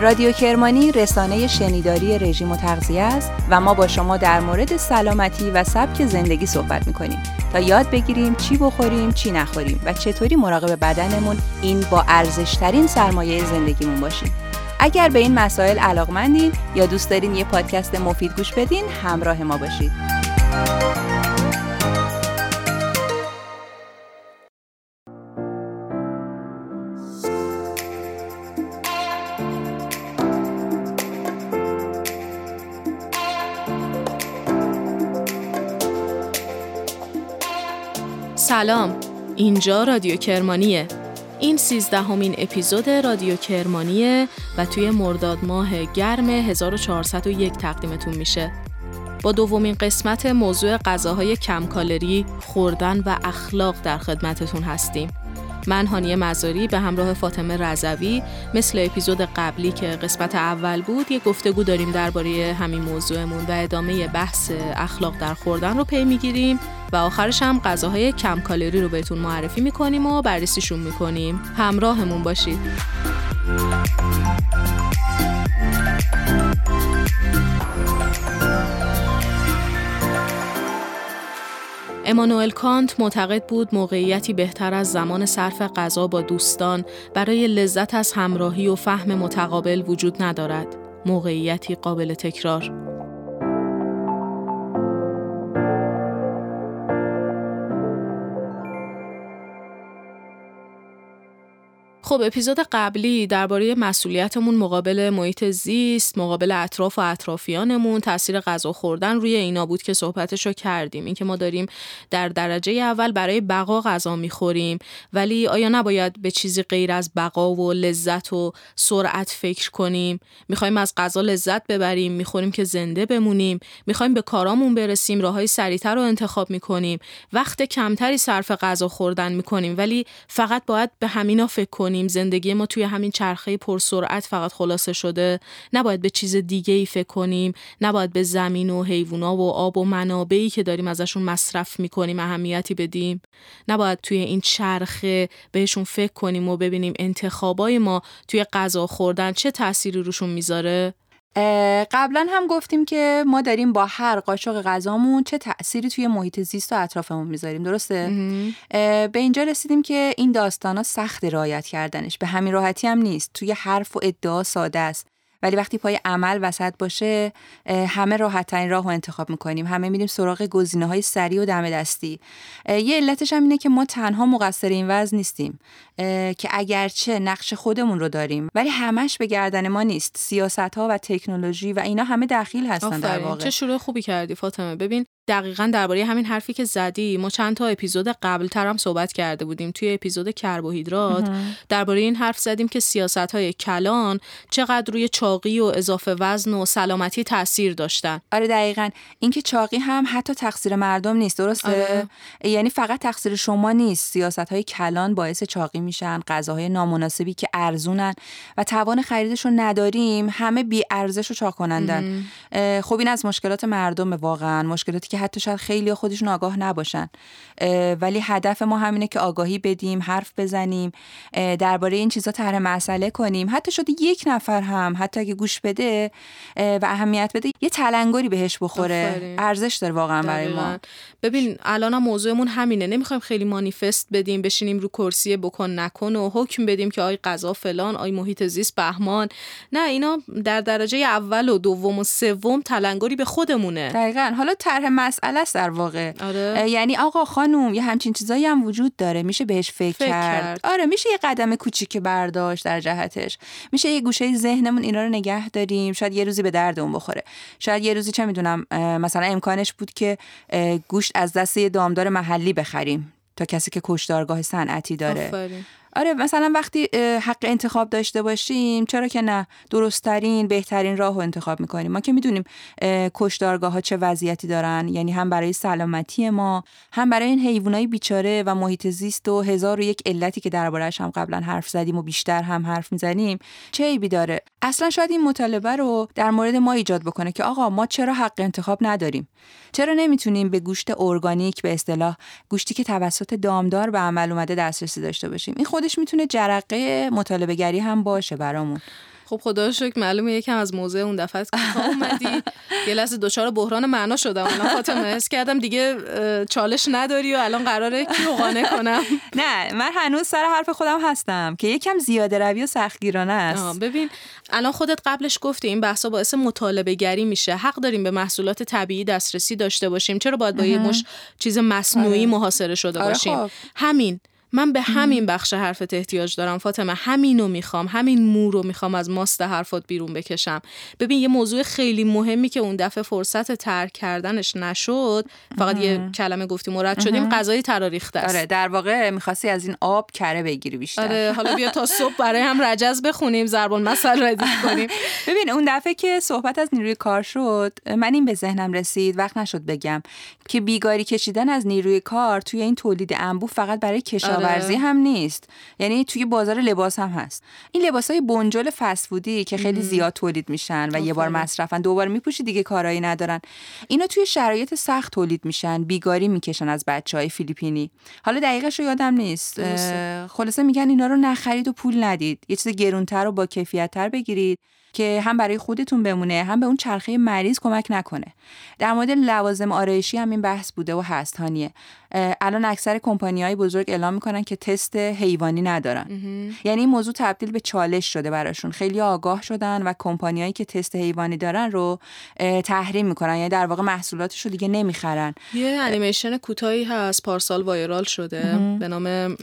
رادیو کرمانی رسانه شنیداری رژیم و تغذیه است و ما با شما در مورد سلامتی و سبک زندگی صحبت می‌کنیم تا یاد بگیریم چی بخوریم چی نخوریم و چطوری مراقب بدنمون این با ارزشترین سرمایه زندگیمون باشیم. اگر به این مسائل علاقمندین یا دوست دارین یه پادکست مفید گوش بدین همراه ما باشید. سلام. اینجا رادیو کرمانیه. این سیزدهمین اپیزود رادیو کرمانیه و توی مرداد ماه گرم 1401 تقدیمتون میشه. با دومین قسمت موضوع غذاهای کم کالری خوردن و اخلاق در خدمتتون هستیم. من هانیه مزاری به همراه فاطمه رضوی مثل اپیزود قبلی که قسمت اول بود یه گفتگو داریم درباره همین موضوعمون و ادامه بحث اخلاق در خوردن رو پی می‌گیریم و آخرش هم غذاهای کم کالری رو بهتون معرفی می‌کنیم و بررسیشون می‌کنیم. همراهمون باشید. امانوئل کانت معتقد بود موقعیتی بهتر از زمان صرف غذا با دوستان برای لذت از همراهی و فهم متقابل وجود ندارد. موقعیتی قابل تکرار. خب اپیزود قبلی درباره مسئولیتمون مقابل محیط زیست، مقابل اطراف و اطرافیانمون، تاثیر غذا خوردن روی اینا بود که صحبتش رو کردیم. اینکه ما داریم در درجه اول برای بقا غذا می‌خوریم ولی آیا نباید به چیزی غیر از بقا و لذت و سرعت فکر کنیم؟ می‌خوایم از غذا لذت ببریم، می‌خوریم که زنده بمونیم، می‌خوایم به کارامون برسیم، راههای سریعتر رو انتخاب می‌کنیم. وقت کمتری صرف غذا خوردن می‌کنیم ولی فقط باید به همینا فکر کنیم زندگی ما توی همین چرخه پرسرعت فقط خلاصه شده. نباید به چیز دیگه ای فکر کنیم. نباید به زمین و حیوونا و آب و منابعی که داریم ازشون مصرف می‌کنیم اهمیتی بدیم. نباید توی این چرخه بهشون فکر کنیم و ببینیم انتخابای ما توی غذا خوردن چه تأثیری روشون می‌ذاره. قبلا هم گفتیم که ما داریم با هر قاشق غذامون چه تأثیری توی محیط زیست و اطرافمون می‌ذاریم درسته؟ به اینجا رسیدیم که این داستانا سخت رعایت کردنش. به همین راحتی هم نیست. توی حرف و ادعا ساده است. ولی وقتی پای عمل وسط باشه همه راحت ترین راه رو انتخاب می‌کنیم. همه میریم سراغ گزینه های سریع و دم دستی. یه علتش هم اینه که ما تنها مقصر این وضع نیستیم که اگرچه نقش خودمون رو داریم ولی همش به گردن ما نیست. سیاست ها و تکنولوژی و اینا همه دخیل هستن در واقع. چه شروع خوبی کردی فاطمه. ببین دقیقا درباره همین حرفی که زدی ما چند تا اپیزود قبل ترم صحبت کرده بودیم. توی اپیزود کربوهیدرات درباره این حرف زدیم که سیاست های کلان چقدر روی چاقی و اضافه وزن و سلامتی تاثیر داشتن. آره دقیقا. اینکه چاقی هم حتی تقصیر مردم نیست درسته؟ آره. یعنی فقط تقصیر شما نیست. سیاست های کلان باعث چاقی میشن غذاهای نامناسبی که ارزونن و توان خریدش رو نداریم همه بی ارزش و چاق کنندن خب این از مشکلات مردم واقعا. مشکلاتی که حتی شاید خیلی خودشون آگاه نباشن. ولی هدف ما همینه که آگاهی بدیم حرف بزنیم درباره این چیزا طرح مسئله کنیم. حتی شده یک نفر هم حتی اگه گوش بده و اهمیت بده یه تلنگری بهش بخوره. ارزش داره واقعا برای ما. ببین الان موضوعمون همینه. نمی‌خوایم خیلی مانیفست بدیم بشینیم رو کرسی بکن نکن و حکم بدیم که آی غذا فلان آی محیط زیست بهمان. نه اینا در درجه اول و دوم و سوم تلنگری به خودمونه. دقیقا. حالا طرح مسئله است در واقع. آره. یعنی آقا خانوم یه همچین چیزایی هم وجود داره. میشه بهش فکر, فکر کرد. آره میشه یه قدم کوچیک برداشت در جهتش. میشه یه گوشه ذهنمون اینا رو نگه داریم. شاید یه روزی به دردمون بخوره. شاید یه روزی چه می‌دونم مثلا امکانش بود که گوشت از دست یه دامدار محلی بخریم. تا کسی که کشدارگاه صنعتی داره. آره مثلا وقتی حق انتخاب داشته باشیم چرا که نه؟ درستترین بهترین راه رو انتخاب می‌کنیم. ما که می‌دونیم کشدارگاه ها چه وضعیتی دارن. یعنی هم برای سلامتی ما هم برای این حیوانای بیچاره و محیط زیست و هزار و یک علتی که دربارهش هم قبلا حرف زدیم و بیشتر هم حرف می‌زنیم چه عیبی داره؟ اصلا شاید این مطالبه رو در مورد ما ایجاد بکنه که آقا ما چرا حق انتخاب نداریم؟ چرا نمی‌تونیم به گوشت ارگانیک به اصطلاح گوشتی که توسط دامدار به عمل اومده دسترسی داشته باشیم؟ این خودش می‌تونه جرقه مطالبه گری هم باشه برامون. خب خدا شکر معلومه یکم از موضوع اون دفعه که اومدی. یه لحظه دچار بحران معنا شدم. الان فاطمه حس کردم دیگه چالش نداری و الان قراره کیو قانع کنم؟ نه من هنوز سر حرف خودم هستم که یکم زیاده روی و سختگیرانه است. ببین الان خودت قبلش گفتی این بحثا باعث مطالبه گری میشه. حق داریم به محصولات طبیعی دسترسی داشته باشیم. چرا باید با یه مش چیز مصنوعی آره. محاصره شده آره باشیم؟ خب. همین. من به همین بخش حرفت احتیاج دارم فاطمه. همینو می‌خوام همین مو رو می‌خوام از ماست حرفات بیرون بکشم. ببین یه موضوع خیلی مهمی که اون دفعه فرصت ترک کردنش نشد فقط یه کلمه گفتیم مرد شدیم غذای تراریخته است. آره در واقع می‌خواستی از این آب کره بگیری بیشتر. آره حالا بیا تا صبح برای هم رجز بخونیم زربان مثل ردیف کنیم. ببین اون دفعه که صحبت از نیروی کار شد من این به ذهنم رسید وقت نشد بگم. که بیگاری کشیدن از نیروی کار توی این تولید انبوه فقط برای کشاورزی آره. هم نیست. یعنی توی بازار لباس هم هست. این لباس های بنجل فسفودی که خیلی زیاد تولید میشن و یه بار مصرفن دوباره میپوشی دیگه کارایی ندارن. اینا توی شرایط سخت تولید میشن بیگاری می‌کشن از بچه های فیلیپینی. حالا دقیقش رو یادم نیست. خلاصه میگن اینا رو نخرید و پول ندید. یه چیز گرونتر و با کیفیتتر بگیرید. که هم برای خودتون بمونه هم به اون چرخه مریض کمک نکنه. در مورد لوازم آرایشی هم این بحث بوده و هست هانیه. الان اکثر کمپانی های بزرگ اعلام می‌کنن که تست حیوانی ندارن. یعنی این موضوع تبدیل به چالش شده براشون. خیلی آگاه شدن و کمپانیایی که تست حیوانی دارن رو تحریم می‌کنن. یعنی در واقع محصولاتش رو دیگه نمی‌خرن. یه انیمیشن کوتاهی هست پارسال وایرال شده. به نام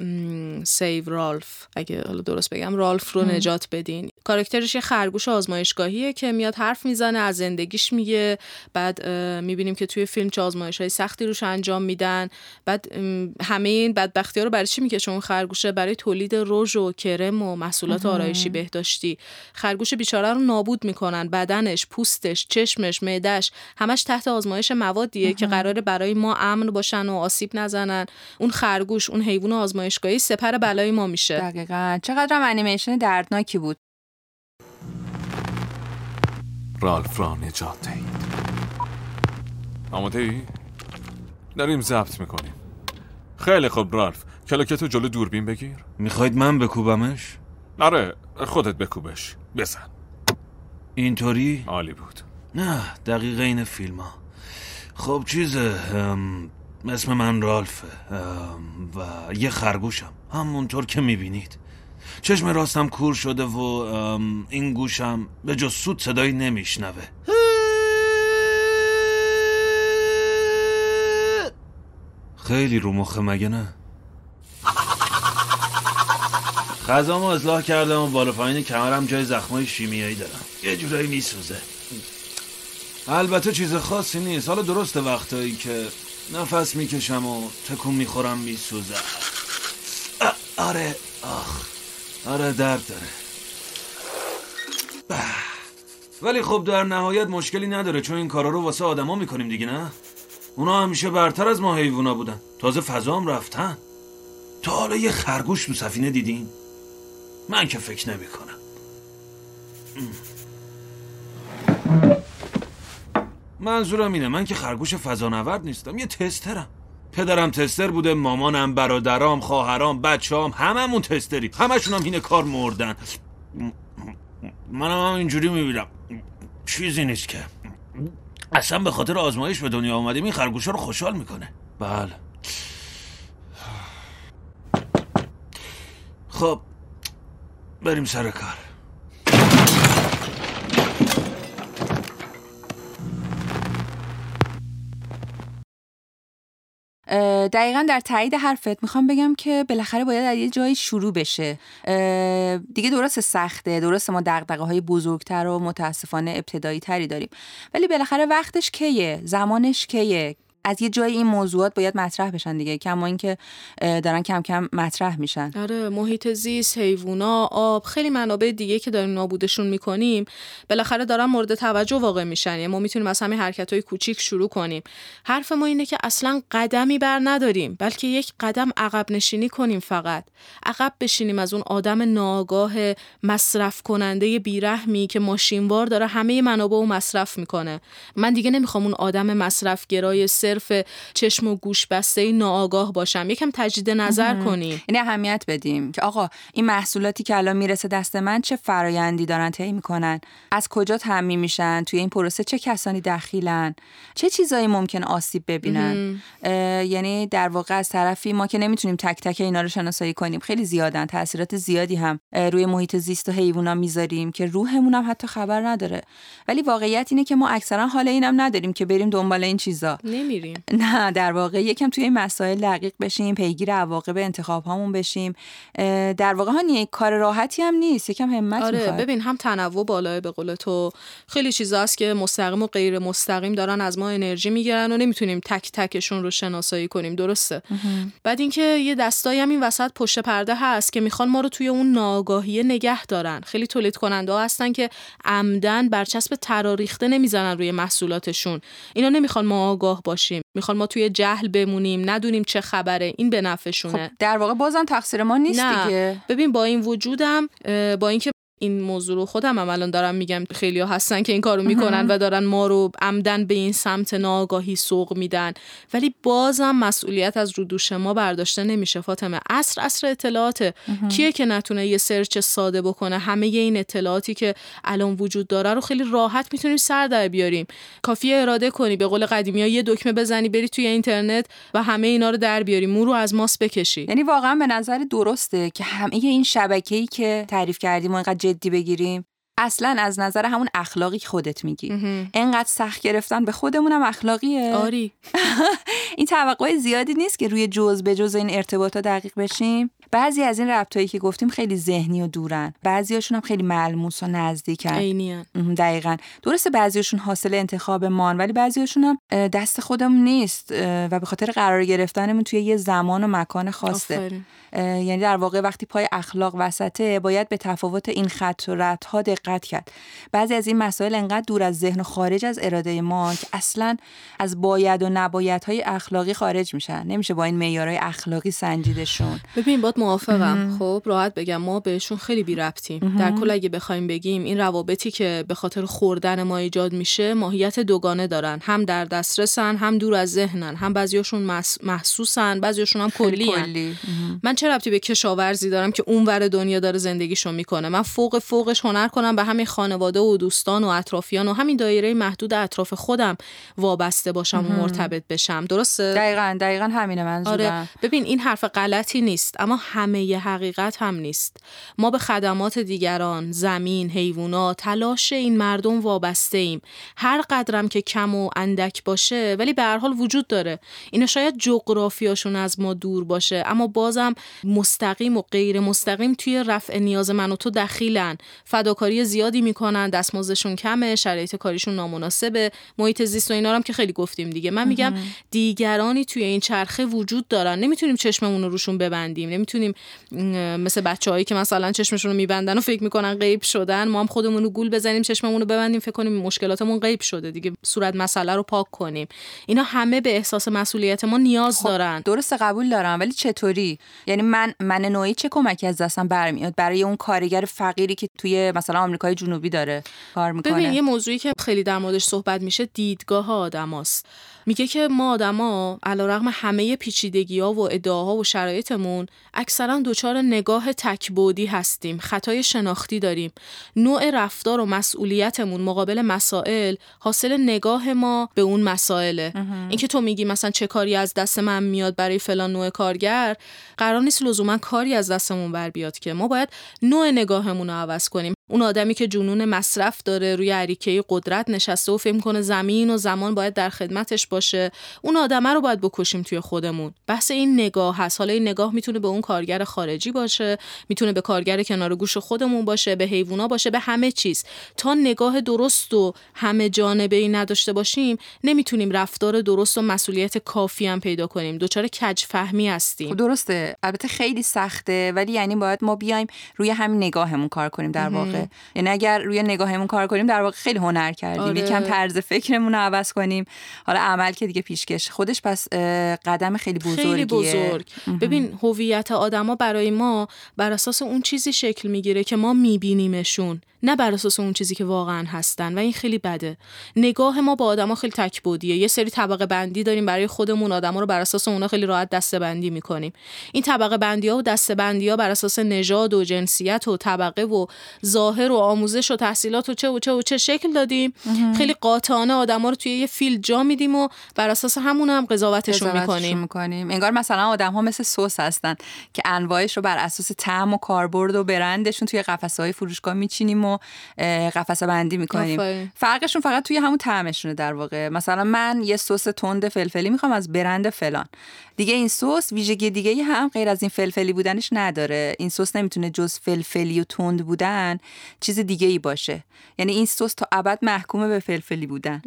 Save Ralph اگه حالا درست بگم رالف رو نجات بدین. کاراکترش یه خرگوش آزمایشگاهیه که میاد حرف می‌زنه از زندگیش میگه. بعد می‌بینیم که توی فیلم چه آزمایش های سختی روش انجام میدن. بعد همه این بدبختی ها رو برای چی میگه چون خرگوشه برای تولید رژ و کرم و محصولات آرایشی بهداشتی. خرگوش بیچاره رو نابود می‌کنن. بدنش پوستش چشمش معدش همش تحت آزمایش موادیه که قراره برای ما امن باشن و آسیب نزنن. اون خرگوش اون حیوان آزمایشگاهی سپر بلای ما میشه. دقیقا. چقدر انیمیشن دردناکی بود. رالف را نجات دهید. آماده ای؟ داریم ضبط می‌کنیم. خیلی خوب رالف. کلاکتو جلو دوربین بگیر. می‌خواید من بکوبمش؟ آره خودت بکوبش. بزن. اینطوری؟ عالی بود. نه دقیقه این فیلم ها خب چیزه اسم من رالفه و یه خرگوشم. همونطور که می‌بینید. چشم راستم کور شده و این گوشم به جز سود صدایی نمیشنوه. خیلی رو مخه مگه نه؟ غذامو اصلاح کردم و بالا پایین کمرم جای زخمای شیمیایی دارم. یه جورایی میسوزه. البته چیز خاصی نیست. حالا درسته وقتایی که نفس می‌کشم و تکون می‌خورم میسوزه آره آخ آره درد داره. ولی خب در نهایت مشکلی نداره چون این کارا رو واسه آدما می‌کنیم دیگه نه؟ اونا همیشه برتر از ما حیوونا بودن. تازه فضا هم رفتن. تا حالا یه خرگوش تو سفینه دیدین؟ من که فکر نمی کنم منظورم اینه من که خرگوش فضانورد نیستم یه تسترم. پدرم تستر بوده مامانم برادرام خواهرام بچه‌ام هممون تستری همشون هم اینه کار مردن. منم هم اینجوری می‌بینم. چیزی نیست که. اصلا به خاطر آزمایش به دنیا آمدیم این خرگوش رو خوشحال می‌کنه. بله. خب بریم سر کار. دقیقا در تایید حرفت می‌خوام بگم که بالاخره باید از یه جایی شروع بشه. دیگه درست سخته. درست ما دقدقه های بزرگتر و متاسفانه ابتدایی تری داریم. ولی بالاخره وقتش کیه؟ زمانش کیه؟ از یه جای این موضوعات باید مطرح بشن دیگه کما اینکه دارن کم کم مطرح میشن. آره محیط زیست حیوونا آب خیلی منابع دیگه که داریم نابودشون می‌کنیم بالاخره دارن مورد توجه واقع میشن. یعنی ما می‌تونیم از همین حرکت های کوچیک شروع کنیم. حرف ما اینه که اصلا قدمی بر نداریم بلکه یک قدم عقب نشینی کنیم فقط. عقب بشینیم از اون آدم ناگاه مصرف کننده بیرحمی که ماشینوار داره همه منابع رو مصرف می‌کنه. من دیگه نمی‌خوام اون آدم مصرف گرای صرف چشم و گوش بسته ناآگاه باشم. یکم تجدید نظر کنیم این اهمیت بدیم. که آقا این محصولاتی که الان می‌رسه دست من چه فرایندی دارن طی می‌کنن؟ از کجا تامین میشن؟ توی این پروسه چه کسانی دخیلن؟ چه چیزایی ممکن آسیب ببینن؟ یعنی در واقع از طرفی ما که نمی‌تونیم تک تک اینا رو شناسایی کنیم. خیلی زیادن. تاثیرات زیادی هم روی محیط زیست و حیوونا می‌ذاریم که روحمون هم حتی خبر نداره. ولی واقعیت اینه که ما اکثرا حال اینم نداریم که بریم دنبال این چیزا. نمیریم نه در واقع یکم توی این مسائل دقیق بشیم پیگیر عواقب انتخاب هامون بشیم در واقع ها کار راحتی هم نیست. یکم همت آره می‌خواد. ببین هم تنوع بالای به قول تو. خیلی چیزا هست که مستقیم و غیر مستقیم دارن از ما انرژی می‌گیرن و نمی‌تونیم تک تکشون رو شناسایی کنیم. درسته؟ بعد اینکه یه دستایی هم این وسط پشت پرده هست که می‌خوان ما رو توی اون ناگاهی نگه دارن. خیلی تولید کننده ها هستن که عمدن برچسب تراریخته نمی‌زنن روی محصولاتشون. اینا نمی‌خوان ما آگاه باشیم. می‌خوان ما توی جهل بمونیم ندونیم چه خبره. این به نفعشونه. خب در واقع بازم تقصیر ما نیست نه. دیگه. ببین با این وجودم با اینکه این موضوع رو خودم هم الان دارم میگم خیلی ها هستن که این کارو می‌کنن و دارن ما رو عمدن به این سمت ناگاهی سوق میدن. ولی بازم مسئولیت از رو دوش ما برداشته نمیشه فاطمه. اصر اصر اطلاعات. کیه که نتونه یه سرچ ساده بکنه؟ همه این اطلاعاتی که الان وجود داره رو خیلی راحت می‌تونیم سر در بیاریم. کافی اراده کنی به قول قدیمی ها یه دکمه بزنی بری توی اینترنت و همه اینا رو در بیاری. مو رو از ماس بکشی. یعنی واقعا به نظر درسته که همه این شبکه‌ای که تعریف کردیم و جدی بگیریم اصلا از نظر همون اخلاقی خودت میگی. انقدر سخت گرفتن به خودمونم اخلاقیه. آری. این توقع زیادی نیست که روی جز به جز این ارتباطات دقیق بشیم. بعضی از این ربطایی که گفتیم خیلی ذهنی و دورن. بعضیاشون هم خیلی ملموس و نزدیکن. عینیان. دقیقا. درسته بعضیاشون حاصل انتخاب مان ولی بعضیاشون هم دست خودمون نیست و به خاطر قرار گرفتنمون توی یه زمان و مکان خاصه. یعنی در واقع وقتی پای اخلاق وسطه باید به تفاوت این خط و ردها دقت کرد. بعضی از این مسائل انقدر دور از ذهن و خارج از اراده ما که اصلا از باید و نبایدهای اخلاقی خارج میشن. نمیشه با این معیارهای اخلاقی سنجیدشون ببین باد موافقم. خب راحت بگم ما بهشون خیلی بی ربطیم. در کل اگه بخوایم بگیم این روابطی که به خاطر خوردن ما ایجاد میشه ماهیت دوگانه دارن. هم در دسترسن هم دور از ذهنن. هم بعضیاشون محسوسن بعضیاشون هم کلی, کلی. من چه ربطی به کشاورزی دارم که اونور دنیا داره زندگیشو می‌کنه؟ من فوق فوقش هنر کنم به همین خانواده و دوستان و اطرافیان و همین دایره محدود اطراف خودم وابسته باشم و مرتبط بشم. درسته؟ دقیقا دقیقا همینه منظورم. آره. ببین این حرف غلطی نیست اما همه ی حقیقت هم نیست. ما به خدمات دیگران زمین حیوانات تلاش این مردم وابسته ایم. هر قدرم که کم و اندک باشه ولی به هر حال وجود داره. اینا شاید جغرافیاشون از ما دور باشه اما بازم مستقیم و غیر مستقیم توی رفع نیاز من و تو دخیلن. فداکاری زیادی می‌کنن دستمزدشون کمه شرایط کاریشون نامناسبه. محیط زیست و اینا هم که خیلی گفتیم دیگه. من میگم دیگرانی توی این چرخه وجود دارن. نمی‌تونیم چشممون رو روشون ببندیم. نمی‌تونیم مثل بچه‌هایی که مثلا چشمشون رو میبندن و فکر می‌کنن غیب شدن ما هم خودمون رو گول بزنیم چشممون رو ببندیم فکر کنیم مشکلاتمون غیب شده دیگه. صورت مسئله رو پاک کنیم. اینا همه به احساس مسئولیت ما نیاز خب دارن. درست قبول دارم. ولی چطوری؟ یعنی من من نوعی چه کمکی از دستم برمیاد؟ برای اون کارگر فقیری که توی مثلا آمریکای جنوبی داره کار می‌کنه؟ ببین یه موضوعی که خیلی در موردش صحبت میشه دیدگاه آدماست میگه که ما آدما علیرغم همه پیچیدگی ها و ادعاها و شرایطمون اکثرا دچار نگاه تکبودی هستیم خطای شناختی داریم. نوع رفتار و مسئولیتمون مقابل مسائل حاصل نگاه ما به اون مسائله. اینکه تو میگی مثلا چه کاری از دست من میاد برای فلان نوع کارگر قرار نیست لزوما کاری از دستمون بر بیاد که ما باید نوع نگاهمون رو عوض کنیم. اون آدمی که جنون مصرف داره روی عریکه قدرت نشسته و فکر کنه زمین و زمان باید در خدمتش باشه. اون آدمه رو باید بکشیم توی خودمون. بحث این نگاه هست. حالا این نگاه می‌تونه به اون کارگر خارجی باشه می‌تونه به کارگر کنار گوش خودمون باشه به حیوونا باشه به همه چیز. تا نگاه درست و همه جانبه ای نداشته باشیم نمی‌تونیم رفتار درست و مسئولیت کافی هم پیدا کنیم. دچار کج فهمی هستیم. خب درسته. البته خیلی سخته ولی یعنی باید ما بیایم روی همین نگاهمون کار کنیم در واقع. واقع یعنی اگر روی نگاهمون کار کنیم در واقع خیلی هنر کردیم. آره. یکم طرز فکرمون رو عوض کنیم. حالا عمل که دیگه پیشکش. خودش پس قدم خیلی بزرگیه. خیلی بزرگ ببین هویت آدما برای ما بر اساس اون چیزی شکل می‌گیره که ما میبینیمشون نه بر اساس اون چیزی که واقعا هستن. و این خیلی بده. نگاه ما با آدما خیلی تکبودیه یه سری طبقه بندی داریم برای خودمون. آدما رو بر اساس اونا خیلی راحت دسته بندی می‌کنیم. این طبقه بندی ها و دسته بندی ها بر اساس نژاد و جنسیت و طبقه و ظاهر و آموزش و تحصیلات و چه و چه و چه شکل دادیم. خیلی قاطعانه آدما رو توی یه فیل جا میدیم و بر اساس همون هم قضاوتشون می‌کنیم. می‌کنیم. انگار مثلا آدم ها مثل سس هستن که انواعش رو بر اساس طعم و کاربرد و برندشون توی قفسه های فروشگاه میچینیم و قفسه بندی می‌کنیم. فرقشون فقط توی همون طعمشونه در واقع. مثلا من یه سس تند فلفلی می‌خوام از برند فلان. دیگه این سس ویژگی دیگه هم غیر از این فلفلی بودنش نداره. این سس نمی‌تونه جز فلفلی و تند بودن چیز دیگه ای باشه. یعنی این سس تا ابد محکومه به فلفلی بودن.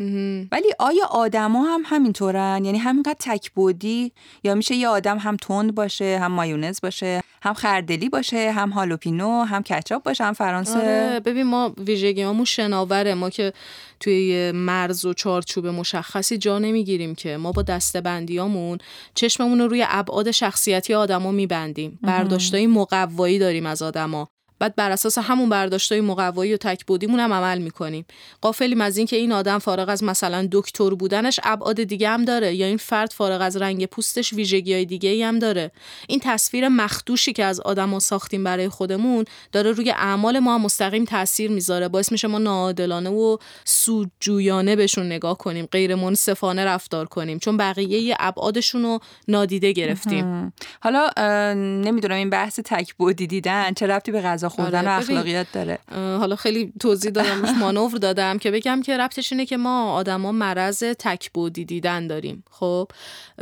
ولی آیا آدما هم همینطورن؟ یعنی همینقدر تک‌بعدی یا میشه یه آدم هم تند باشه هم مایونز باشه هم خردلی باشه هم هالوپینو هم کچاپ باشه هم فرانسه؟ آره ببین ما ویژگیامون شناوره. ما که توی مرز و چارچوب مشخصی جا نمی‌گیریم که. ما با دستبندیامون چشممون رو روی ابعاد شخصیتی آدما میبندیم. برداشتای مقوایی داریم از آدما. بعد بر اساس همون برداشتای مقوایی و تکبودیمون هم عمل می‌کنیم. قافلیم از اینکه این آدم فارغ از مثلا دکتر بودنش ابعاد دیگه هم داره یا این فرد فارغ از رنگ پوستش ویژگی های دیگه هم داره. این تصویر مخدوشی که از آدما ساختیم برای خودمون داره روی اعمال ما مستقیم تاثیر می‌ذاره. باعث میشه ما ناعادلانه و سودجویانه بهشون نگاه کنیم غیر منصفانه رفتار کنیم. چون بقیه ابعادشون رو نادیده گرفتیم. حالا نمی‌دونم این بحث تکبودی دیدن چه ربطی به غذا خوردن آره، اخلاقیات داره. حالا خیلی توضیح دادم مانور دادم که بگم که ربطش اینه که ما آدما مرض تکبودی دیدن داریم. خب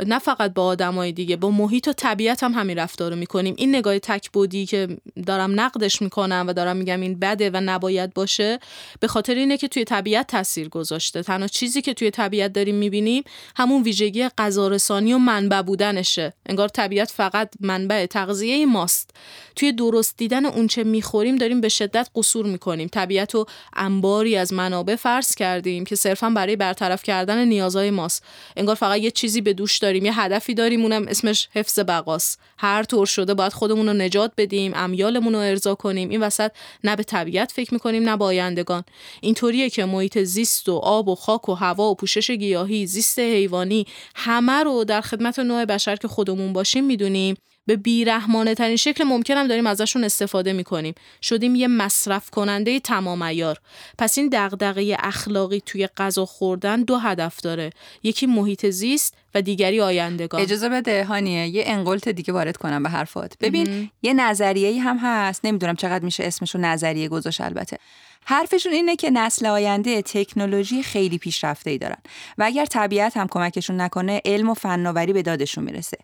نه فقط با آدمای دیگه با محیط و طبیعت هم همین رفتار رو می‌کنیم. این نگاه تکبودی که دارم نقدش می‌کنم و دارم میگم این بده و نباید باشه به خاطر اینه که توی طبیعت تاثیر گذاشته. تنها چیزی که توی طبیعت داریم می‌بینیم همون ویژگی غذارسانی و منبع بودنشه. انگار طبیعت فقط منبع تغذیه ماست. توی درست دیدن اونچه می‌خوریم داریم به شدت قصور می‌کنیم. طبیعت و انباری از منابع فرض کردیم که صرفا برای برطرف کردن نیازهای ماست. انگار فقط یه چیزی به دوش داریم یه هدفی داریم اونم اسمش حفظ بقاست. هر طور شده باید خودمون رو نجات بدیم امیالمون رو ارضا کنیم. این وسط نه به طبیعت فکر می‌کنیم نه با آیندگان. اینطوریه که محیط زیست و آب و خاک و هوا و پوشش گیاهی زیست حیوانی همه رو در خدمت نوع بشر که خودمون باشیم می‌دونیم. به بیرحمانه ترین شکل ممکنم داریم ازشون استفاده می‌کنیم. شدیم یه مصرف کننده تمام ایار پس این دغدغه اخلاقی توی غذا خوردن دو هدف داره. یکی محیط زیست و دیگری آیندگان. اجازه بده هانیه یه انقلت دیگه وارد کنم به حرفات. ببین یه نظریه هم هست. نمی‌دونم چقدر میشه اسمشو نظریه گذاشت البته. حرفشون اینه که نسل آینده تکنولوژی خیلی پیشرفته ای دارن و اگر طبیعت هم کمکشون نکنه علم و فناوری به دادشون می‌رسه.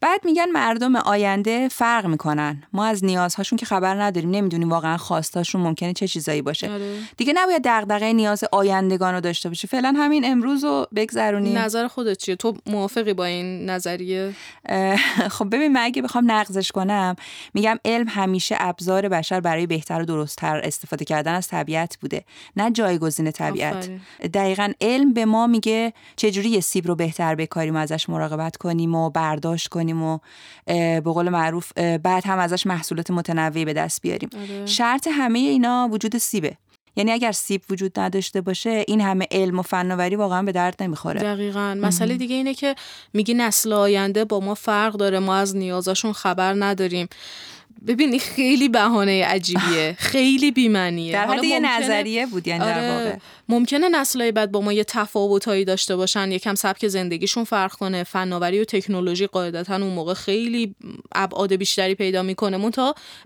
بعد میگن مردم آینده فرق می‌کنن. ما از نیازهاشون که خبر نداریم نمی‌دونیم واقعا خواستاشون ممکنه چه چیزایی باشه. آره. دیگه نباید دغدغه نیاز آیندگان رو داشته باشه. فعلا همین امروز رو بگذرونیم. نظر خودت چیه؟ تو موافقی با این نظریه؟ خب ببین من اگه بخوام نقضش کنم میگم علم همیشه ابزار بشر برای بهتر و درستتر استفاده کردن از طبیعت بوده نه جایگزین طبیعت. دقیقا علم به ما میگه چجوری یه سیب رو بهتر بکاریم و ازش مراقبت کنیم و برداشت کنیم و به قول معروف بعد هم ازش محصولات متنوعی به دست بیاریم. آره. شرط همه اینا وجود سیبه. یعنی اگر سیب وجود نداشته باشه این همه علم و فناوری واقعا به درد نمی‌خوره. دقیقا. مسئله دیگه اینه که میگی نسل آینده با ما فرق داره ما از نیازاشون خبر نداریم. ببینی خیلی بهانه عجیبیه. خیلی بیمنیه در حد یه نظریه بود یعنی در آره، واقع. ممکنه نسلهای بعد با ما یه تفاوتایی داشته باشن یکم سبک زندگیشون فرق کنه فناوری و تکنولوژی قاعدتا اون موقع خیلی ابعاد بیشتری پیدا می‌کنه. مون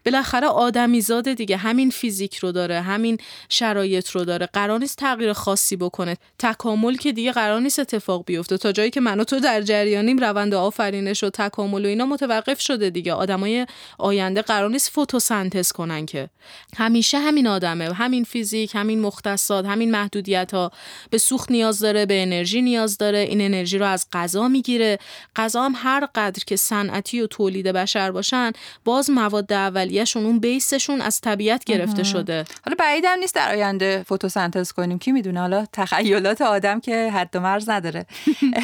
بالاخره آدمی زاده دیگه همین فیزیک رو داره همین شرایط رو داره. قرار نیست تغییر خاصی بکنه. تکامل که دیگه قرار نیست اتفاق بیفته. تا جایی که من و تو در جریانیم روند آفرینش و تکامل و اینا متوقف شده دیگه. آدمای آینده آینده قرار نیست فتوسنتز کنن که. همیشه همین آدمه. همین فیزیک همین مختصات همین محدودیت ها به سوخت نیاز داره به انرژی نیاز داره. این انرژی رو از غذا می‌گیره. غذا هم هر قدر که صنعتی و تولید بشر باشن باز مواد اولیه‌شون اون بیسشون از طبیعت گرفته شده. حالا بعیدم نیست در آینده فتوسنتز کنیم. کی می‌دونه؟ حالا تخیلات آدم که حد و مرز نداره.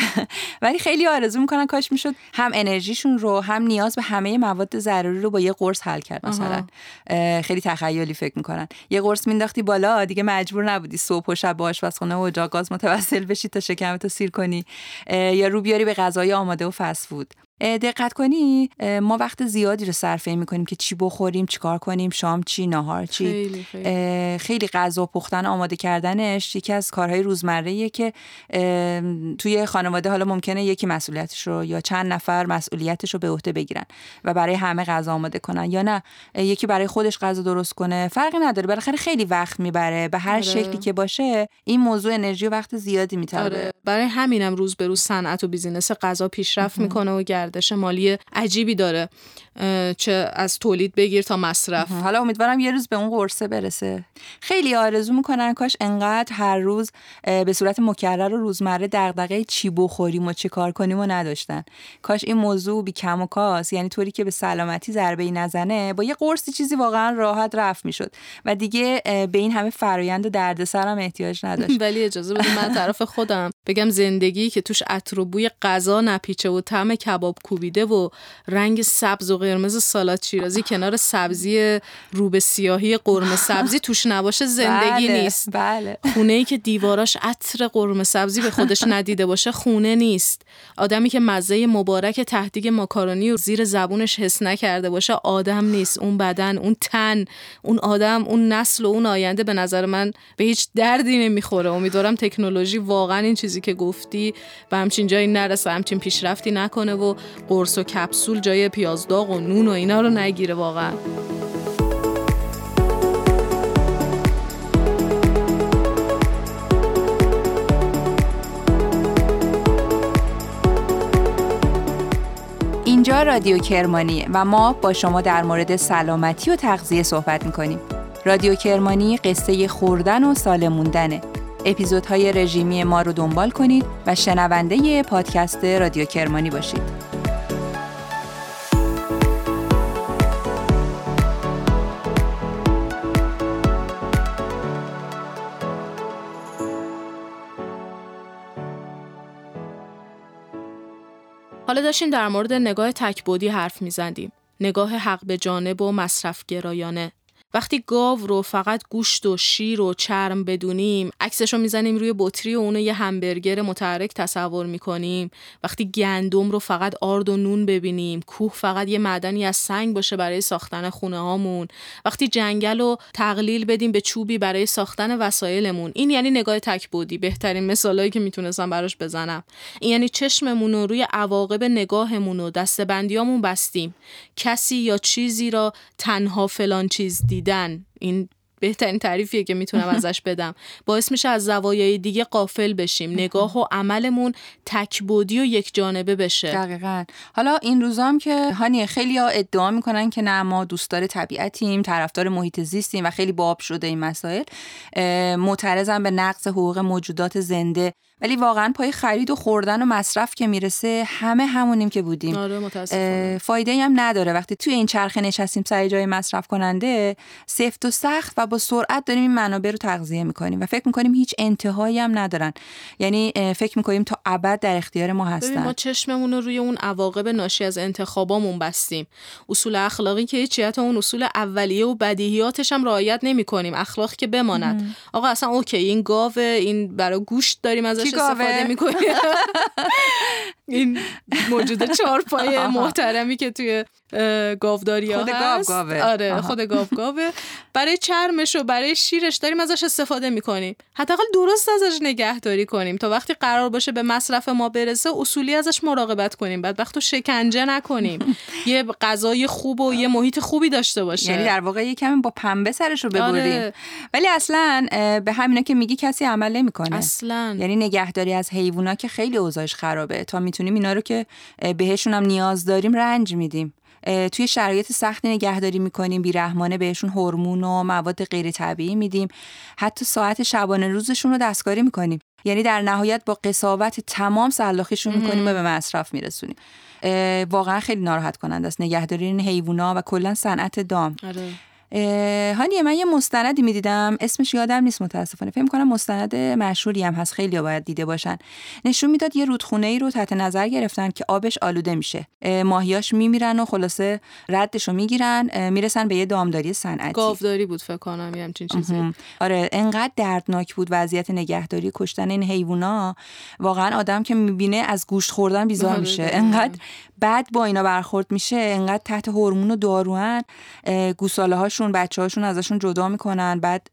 ولی خیلی آرزو می‌کنن کاش می‌شد هم انرژیشون رو هم نیاز به همه مواد ضروری رو با یه قرص حل کرد مثلا. خیلی تخیلی فکر می‌کنن. یه قرص مینداختی بالا دیگه مجبور نبودی صبح و شب با آشپزخونه و اجاق گاز متوسل بشی تا شکمتو سیر کنی. یا رو بیاری به غذای آماده و فست فود. دقت کنی؟ ما وقت زیادی رو صرفه می کنیم که چی بخوریم چیکار کنیم شام چی نهار چی. خیلی, خیلی. خیلی غذا پختن آماده کردنش یکی از کارهای روزمره که توی خانواده حالا ممکنه یکی مسئولیتش رو یا چند نفر مسئولیتش رو به عهده بگیرن و برای همه غذا آماده کنن یا نه. یکی برای خودش غذا درست کنه فرقی نداره. بالاخره خیلی وقت می‌بره. به هر آره. شکلی که باشه این موضوع انرژی و وقت زیادی میطلبه آره. برای همینم روز به روز صنعت و بیزینس غذا پیشرفت می‌کنه و گردش مالی عجیبی داره. چه از تولید بگیر تا مصرف. حالا امیدوارم یه روز به اون قرصه برسه. خیلی آرزو می‌کنن کاش انقدر هر روز به صورت مکرر و روزمره دغدغه چی بخوریم و چه کار کنیم و نداشتن. کاش این موضوع بی کم و کاس یعنی طوری که به سلامتی ضربه ای نزنه با یه قرصی چیزی واقعا راحت رفت می‌شد. و دیگه به این همه فرایند و دردسرم احتیاج نداشت. ولی اجازه بده من طرف خودم بگم زندگی که توش عطر و بوی غذا نپیچه و طعم کباب کوبیده و رنگ سبز و قرمز سالاد شیرازی کنار سبزی روبه سیاهی قرمه سبزی توش نباشه زندگی بله، نیست. بله. خونه ای که دیواراش عطر قرمه سبزی به خودش ندیده باشه خونه نیست. آدمی که مزه مبارک تهدیگ ماکارونی و زیر زبونش حس نکرده باشه آدم نیست. اون بدن اون تن اون آدم اون نسل و اون آینده به نظر من به هیچ دردی نمی‌خوره. امیدوارم تکنولوژی واقعا این چیزی که گفتی به همچین جایی نرسه همچین پیشرفتی نکنه و قرص و کپسول جای پیازداغ و نون و اینا رو نگیره واقعا. اینجا رادیو کرمانی و ما با شما در مورد سلامتی و تغذیه صحبت می‌کنیم. رادیو کرمانی قصه خوردن و سالم موندنه اپیزودهای رژیمی ما رو دنبال کنید و شنونده پادکست رادیو کرمانی باشید. حالا داشتیم در مورد نگاه تکبودی حرف میزندیم. نگاه حق به جانب و مصرف گرایانه. وقتی گاو رو فقط گوشت و شیر و چرم بدونیم عکسش رو می‌زنیم روی بطری و اونو یه همبرگر متحرک تصور می‌کنیم. وقتی گندم رو فقط آرد و نون ببینیم کوه فقط یه معدنی از سنگ باشه برای ساختن خونه هامون. وقتی جنگل رو تقلیل بدیم به چوبی برای ساختن وسایلمون. این یعنی نگاه تکبودی بهترین مثالایی که می‌تونستم براش بزنم. این یعنی چشممون رو روی عواقب نگاهمون و دستبندیامون بستیم. کسی یا چیزی را تنها فلان چیز دیدن. این بهترین تعریفیه که می‌تونم ازش بدم. باعث میشه از زوایای دیگه قافل بشیم. نگاه و عملمون تکبودی و یک جانبه بشه. دقیقا. حالا این روزام که هانی خیلی ها ادعا می‌کنن که نه ما دوستدار طبیعتیم طرفدار محیط زیستیم و خیلی باب شده این مسائل. معترضم به نقص حقوق موجودات زنده. ولی واقعا پای خرید و خوردن و مصرف که می‌رسه همه همونیم که بودیم. آره فایده هم نداره. وقتی توی این چرخه نشستیم سر جای مصرف کننده سفت و سخت و با سرعت داریم این منابع رو تغذیه می‌کنیم و فکر می‌کنیم هیچ انتهایی هم ندارن. یعنی فکر می‌کنیم تا ابد در اختیار ما هستن. ما چشممون رو روی اون عواقب ناشی از انتخابامون بستیم. اصول اخلاقی که هیچ اون اصول اولیه و بدیهیاتش هم رعایت نمی‌کنیم. اخلاق که بماند. آقا اصلا اوکی این گاو این برای گوشت داریم از ازش استفاده می‌کنی این موجود چهار پای محترمی که توی گاوداری خود گاو گاوه آره خود گاو گاوه برای چرمش و برای شیرش داریم ازش استفاده می‌کنیم حداقل درست ازش نگهداری کنیم تا وقتی قرار باشه به مصرف ما برسه اصولی ازش مراقبت کنیم بعد وقتی شکنجه نکنیم یه غذای خوب و یه محیط خوبی داشته باشه یعنی در واقع یه کمی با پنبه سرش رو ببریم آره. ولی اصلا به همینا که میگی کسی عمل نمی‌کنه اصلا یعنی نگهداری از حیوونا که خیلی اوضاعش خرابه. تا می‌تونیم اینا رو که بهشون هم نیاز داریم رنج میدیم. توی شرایط سختی نگهداری می‌کنیم بیرحمانه بهشون هورمون و مواد غیر طبیعی میدیم. حتی ساعت شبانه روزشون رو دستکاری می‌کنیم. یعنی در نهایت با قصاوت تمام سلاخیشون می‌کنیم و به مصرف میرسونیم. واقعا خیلی ناراحت کننده است نگهداری این حیوونا و کلا صنعت دام. آره. هانیه من یه مستندی می‌دیدم. اسمش یادم نیست متاسفانه. فکر کنم مستند مشهوری هم هست. خیلی باید دیده باشن. نشون می‌داد یه رودخونه ای رو تحت نظر گرفتن که آبش آلوده میشه. ماهیاش میمیرن و خلاصه ردش رو می‌گیرن می‌رسن به یه دامداری صنعتی. گاوداری بود فکر کنم یه همچین چیزی. آره انقدر دردناک بود وضعیت نگهداری کشتن این حیوونا. واقعا آدم که می‌بینه از گوشت خوردن بیزار آره، میشه. انقدر بعد با اینا برخورد میشه انقدر تحت هورمون و داروان گوساله هاشون بچه هاشون ازشون جدا می‌کنن. بعد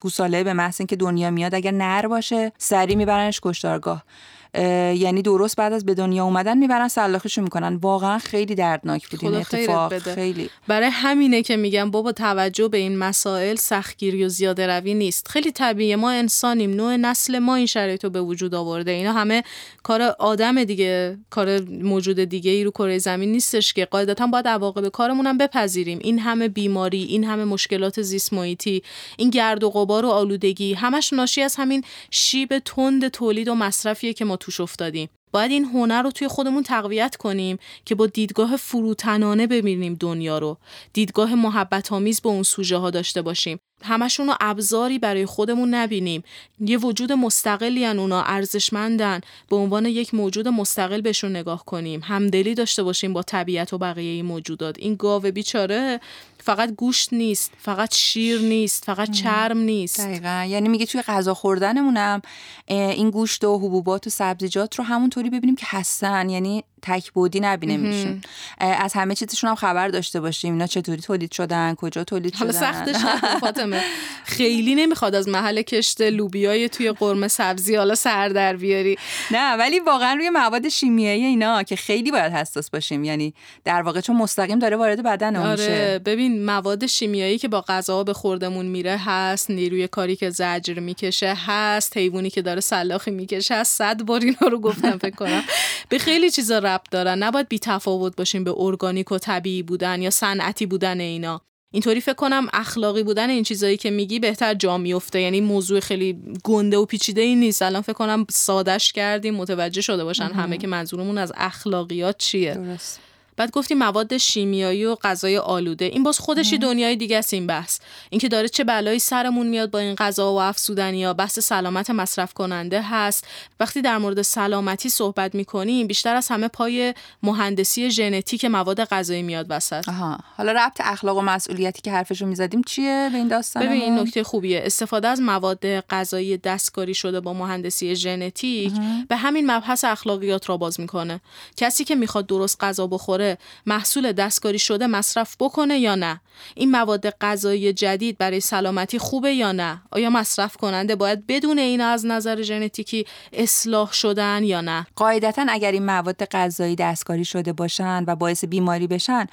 گوساله به محض اینکه دنیا میاد اگر نر باشه سری میبرنش کشتارگاه. یعنی درست بعد از به دنیا اومدن می‌برن سلاخیشو می‌کنن. واقعا خیلی دردناک بود این اتفاق. خیلی. برای همینه که میگم بابا توجه به این مسائل سختگیری و زیاده روی نیست. خیلی طبیعیه. ما انسانیم. نوع نسل ما این شرایط رو به وجود آورده. اینا همه کار آدم دیگه کار موجود دیگه ای رو کره زمین نیستش که. قاعدتا باید عواقب کارمون هم بپذیریم. این همه بیماری این همه مشکلات زیست محیطی این گرد و غبار و آلودگی همش ناشی از همین شیب تند تولید و مصرفیه که ما توش افتادیم. باید این هنر رو توی خودمون تقویت کنیم که با دیدگاه فروتنانه ببینیم دنیا رو. دیدگاه محبت آمیز به اون سوژه ها داشته باشیم. همشون رو ابزاری برای خودمون نبینیم. یه وجود مستقلی هن اونا ارزشمندن. به عنوان یک موجود مستقل بهشون نگاه کنیم. همدلی داشته باشیم با طبیعت و بقیه این موجودات. این گاو بیچاره فقط گوشت نیست فقط شیر نیست فقط چرم نیست. دقیقا. یعنی میگه توی غذا خوردنمونم این گوشت و حبوبات و سبزیجات رو همونطوری ببینیم که هستن. یعنی تک بودی نبینه از همه چیزشون هم خبر داشته باشیم. اینا چطوری تولید شدن؟ کجا تولید شدن؟ حالا سختش فاطمه. خیلی نمی‌خواد از محل کشت لوبیای توی قرمه سبزی حالا سر در بیاری. نه ولی واقعا روی مواد شیمیایی اینا که خیلی باید حساس باشیم. یعنی در واقع چون مستقیم داره وارد بدن آره میشه. ببین مواد شیمیایی که با غذا به خوردمون میره هست نیروی کاری که زجر می‌کشه هست حیوانی که داره سلاخی می‌کشه هست. صد بار اینا رو گفتم فکر کنم. به خیلی چیزا ربط دارن. نباید بی تفاوت باشیم به ارگانیک و طبیعی بودن یا صنعتی بودن اینا. اینطوری فکر کنم اخلاقی بودن این چیزایی که میگی بهتر جا میفته یعنی موضوع خیلی گنده و پیچیده ای نیست. الان فکر کنم سادش کردیم متوجه شده باشن همه که منظورمون از اخلاقیات چیه. درست. بعد گفتیم مواد شیمیایی و غذای آلوده. این باز خودشی دنیای دیگه است این بحث. اینکه داره چه بلایی سرمون میاد با این غذا و افسودنی یا بحث سلامت مصرف کننده هست. وقتی در مورد سلامتی صحبت می‌کنیم بیشتر از همه پای مهندسی ژنتیک مواد غذایی میاد وسط. آها. حالا ربط اخلاق و مسئولیتی که حرفشو می‌زدیم چیه به این داستان ببین این نکته خوبیه. استفاده از مواد غذایی دستکاری شده با مهندسی ژنتیک به همین مبحث اخلاقیات را باز می‌کنه. کسی که می‌خواد درست غذا بخوره محصول دستکاری شده مصرف بکنه یا نه؟ این مواد غذایی جدید برای سلامتی خوبه یا نه؟ آیا مصرف کننده باید بدون این از نظر ژنتیکی اصلاح شدن یا نه؟ قاعدتا اگر این مواد غذایی دستکاری شده باشن و باعث بیماری بشن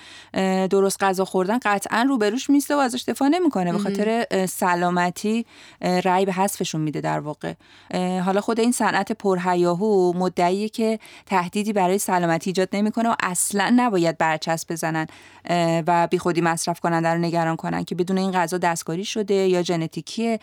درست غذا خوردن قطعا روبروش میسته و ازش دفاع نمی‌کنه. به خاطر سلامتی رأی به حذفشون میده در واقع. حالا خود این صنعت پرهیاهو مدعیه که تهدیدی برای سلامتی ایجاد نمی‌کنه و اصلا نباید برچسب بزنن و بیخودی مصرف کننده رو نگران کنن که بدون این غذا دستکاری شده یا ژنتیکیه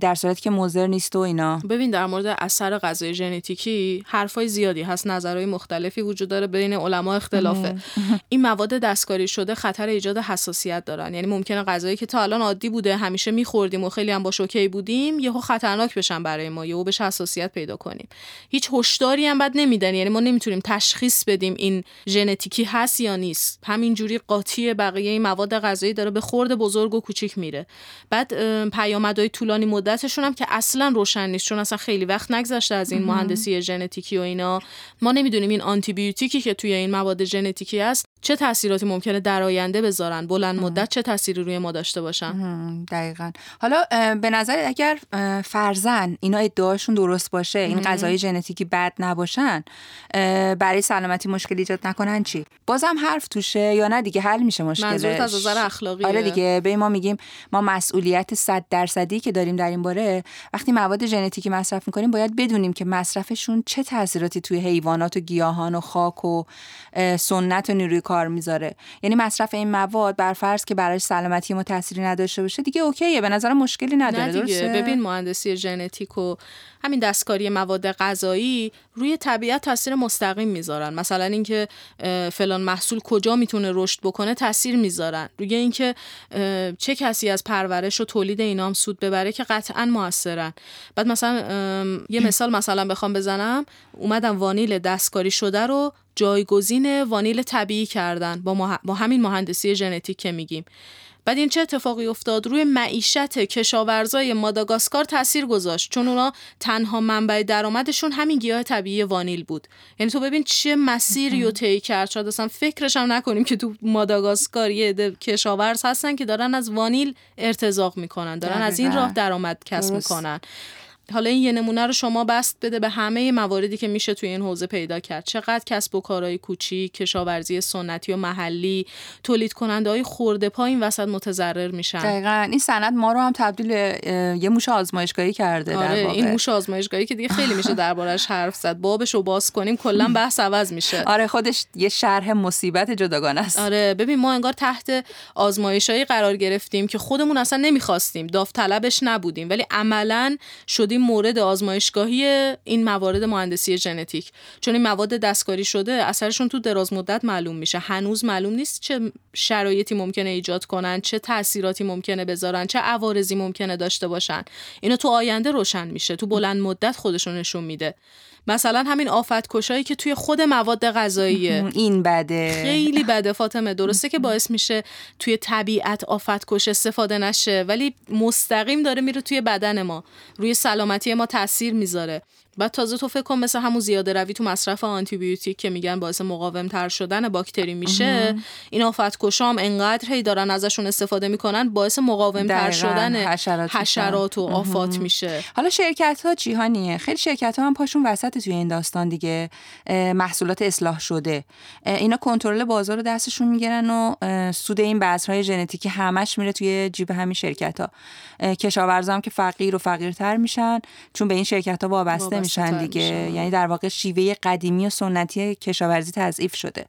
در صورتی که مضر نیست و اینا. ببین در مورد اثر غذای ژنتیکی حرفای زیادی هست نظرهای مختلفی وجود داره بین علما اختلافه. این مواد دستکاری شده خطر ایجاد حساسیت دارن. یعنی ممکنه غذایی که تا الان عادی بوده همیشه میخوردیم و خیلی هم با اوکی بودیم یهو خطرناک بشن برای ما یهو بهش حساسیت پیدا کنیم. هیچ هشداری هم بد نمیدن. یعنی ما نمی‌تونیم تشخیص بدیم این ژنتیکی هست یا نیست. همینجوری قاطی بقیه این مواد غذایی داره به خورد بزرگ و کوچیک میره. بعد پیامدهای طولانی مدتشون هم که اصلا روشن نیست چون اصلا خیلی وقت نگذشته از این مهندسی ژنتیکی و اینا. ما نمی‌دونیم این آنتی بیوتیکی که توی این مواد ژنتیکی هست چه تاثیراتی ممکنه در آینده بذارن. بلند مدت چه تاثیری روی ما داشته باشن؟ دقیقا. حالا به نظر اگر فرزن اینا ادعاشون درست باشه این غذای ژنتیکی بد نباشن برای سلامتی مشکل ایجاد نکنن چی بازم حرف توشه یا نه دیگه حل میشه مشکلش. منظورت از نظر اخلاقی آره دیگه به ما میگیم ما مسئولیت 100 درصدی که داریم در این باره وقتی مواد ژنتیکی مصرف می‌کنیم باید بدونیم که مصرفشون چه تاثیراتی توی حیوانات و گیاهان و خاک و سنت و نیروی کار می‌ذاره. یعنی مصرف این مواد بر فرض که برای سلامتی ما تاثیری نداشته باشه دیگه اوکیه به نظر مشکلی نداره. نه دیگه. ببین مهندسی ژنتیک و همین دستکاری مواد غذایی روی طبیعت تاثیر مستقیم می‌ذارن. مثلا اینکه فلان محصول کجا می‌تونه رشد بکنه تاثیر می‌ذارن. روی اینکه چه کسی از پرورش و تولید اینام سود ببره که قطعا موثرن. بعد مثلا یه مثال مثلا بخوام بزنم. اومدم وانیل دستکاری شده رو جایگزین وانیل طبیعی کردن. با, با همین مهندسی ژنتیک که میگیم. بعد این چه اتفاقی افتاد؟ روی معیشت کشاورزای ماداگاسکار تاثیر گذاشت چون اونا تنها منبع درآمدشون همین گیاه طبیعی وانیل بود. یعنی تو ببین چه مسیری رو طی کرد. شاید اصلا فکرش هم نکنیم که تو ماداگاسکار یه کشاورز هستن که دارن از وانیل ارتزاق می‌کنن دارن از این راه درآمد کسب می‌کنن. حالا این یه نمونه رو شما بست بده به همه مواردی که میشه توی این حوزه پیدا کرد. چقدر کسب و کارهای کوچیک کشاورزی سنتی و محلی تولید کننده های خورده پا این وسط متضرر میشن. دقیقا. این سند ما رو هم تبدیل یه موش آزمایشگاهی کرده آره در واقع. این موش آزمایشگاهی که دیگه خیلی میشه دربارش حرف زد. بابش رو باز کنیم کلا بحث عوض میشه. آره خودش یه شرح مصیبت جداگانه است. آره ببین ما انگار تحت آزمایشایی قرار گرفتیم که خودمون اصلا نمی‌خواستیم. داوطلبش نبودیم. ولی عملا شدیم مورد آزمایشگاهی این موارد مهندسی ژنتیک. چون این مواد دستکاری شده اثرشون تو دراز مدت معلوم میشه. هنوز معلوم نیست چه شرایطی ممکنه ایجاد کنن چه تاثیراتی ممکنه بذارن چه عوارضی ممکنه داشته باشن. اینو تو آینده روشن میشه. تو بلند مدت خودشون نشون میده. مثلا همین آفت کشایی که توی خود مواد غذاییه. این بده. خیلی بده فاطمه درسته که باعث میشه توی طبیعت آفت کش استفاده نشه ولی مستقیم داره میره توی بدن ما روی سلامتی ما تاثیر می‌ذاره. بعد تازه تو فکر کن مثل همون زیاده روی تو مصرف آنتی بیوتیک که میگن باعث مقاوم تر شدن باکتری میشه. این آفت کشام انقدر هی دارن ازشون استفاده می‌کنن باعث مقاوم تر شدن حشرات, حشرات و آفات میشه. حالا شرکت ها جیهانیه. خیلی شرکت ها هم پاشون وسط توی این داستان دیگه محصولات اصلاح شده. اینا کنترل بازار رو دستشون می‌گیرن و سود این بذرهای ژنتیکی همش میره توی جیب همین شرکت ها کشاورزا هم که فقیر و فقیرتر میشن چون به این شرکت ها وابسته میشن دیگه. یعنی در واقع شیوه قدیمی و سنتی کشاورزی تضعیف شده.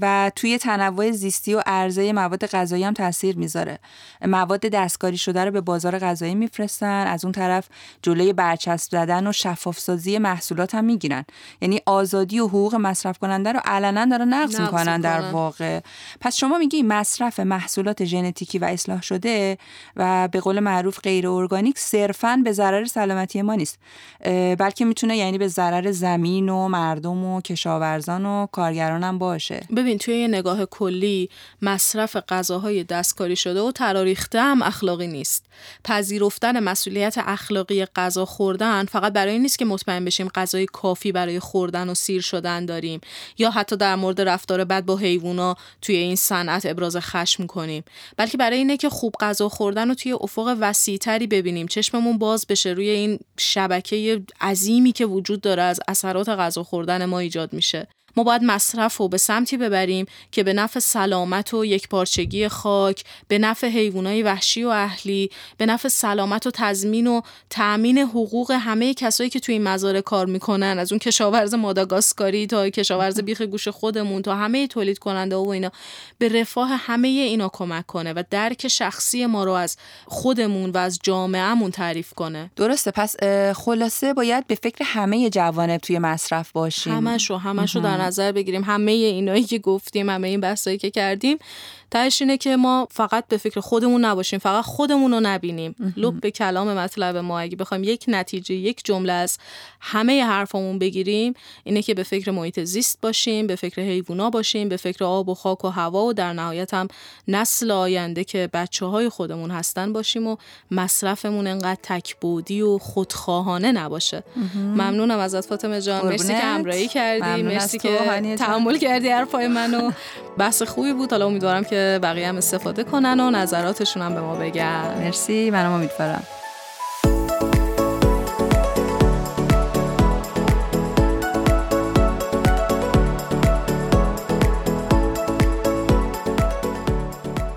و توی تنوع زیستی و عرضه مواد غذایی هم تاثیر می‌ذاره. مواد دستکاری شده رو به بازار غذایی میفرستن. از اون طرف جلوی برچسب زدن و شفاف سازی محصولات هم می‌گیرن. یعنی آزادی و حقوق مصرف کننده رو علنا دارن نقض می‌کنن در واقع. پس شما میگی مصرف محصولات ژنتیکی و اصلاح شده و به قول معروف غیر ارگانیک صرفا به ضرر سلامتی ما نیست. بلکه می‌تونه یعنی به ضرر زمین و مردم و کشاورزان و کارگران هم باشه. ببین توی یه نگاه کلی مصرف غذاهای دستکاری شده و تراریخته هم اخلاقی نیست. پذیرفتن مسئولیت اخلاقی غذا خوردن فقط برای این نیست که مطمئن بشیم غذای کافی برای خوردن و سیر شدن داریم. یا حتی در مورد رفتار بد با حیوونا توی این صنعت ابراز خشم کنیم. بلکه برای اینه که خوب غذا خوردن رو توی افق وسیعتری ببینیم. چشممون باز بشه روی این شبکه عظیمی که وجود داره از اثرات غذا خوردن ما ایجاد میشه. ما باید مصرف رو به سمتی ببریم که به نفع سلامت و یکپارچگی خاک به نفع حیوانات وحشی و اهلی به نفع سلامت و تضمین و تأمین حقوق همه کسایی که توی این مزارع کار می‌کنن از اون کشاورز ماداگاسکاری تا کشاورز بیخ گوش خودمون تا همه تولید کننده و اینا. به رفاه همه اینا کمک کنه و درک شخصی ما رو از خودمون و از جامعهمون تعریف کنه. درسته پس خلاصه باید به فکر همه جوانب توی مصرف باشیم. همشو همشو در نظر بگیریم. همه اینایی که گفتیم همه این بحثایی که کردیم تهش اینه که ما فقط به فکر خودمون نباشیم فقط خودمون رو نبینیم. لب به کلام مطلب ما اگه بخوایم یک نتیجه یک جمله از همه حرفمون بگیریم اینه که به فکر محیط زیست باشیم به فکر حیوونا باشیم به فکر آب و خاک و هوا و در نهایت هم نسل آینده که بچه های خودمون هستن باشیم و مصرفمون انقدر تکبودی و خودخواهانه نباشه. ممنونم ازت فاطمه جان. مرسی که همراهی کردی. مرسی که تحمل کردی حرفای منو. بحث خوبی بود. حالا امیدوارم که که بقیه هم استفاده کنن و نظراتشون هم به ما بگن مرسی منم امید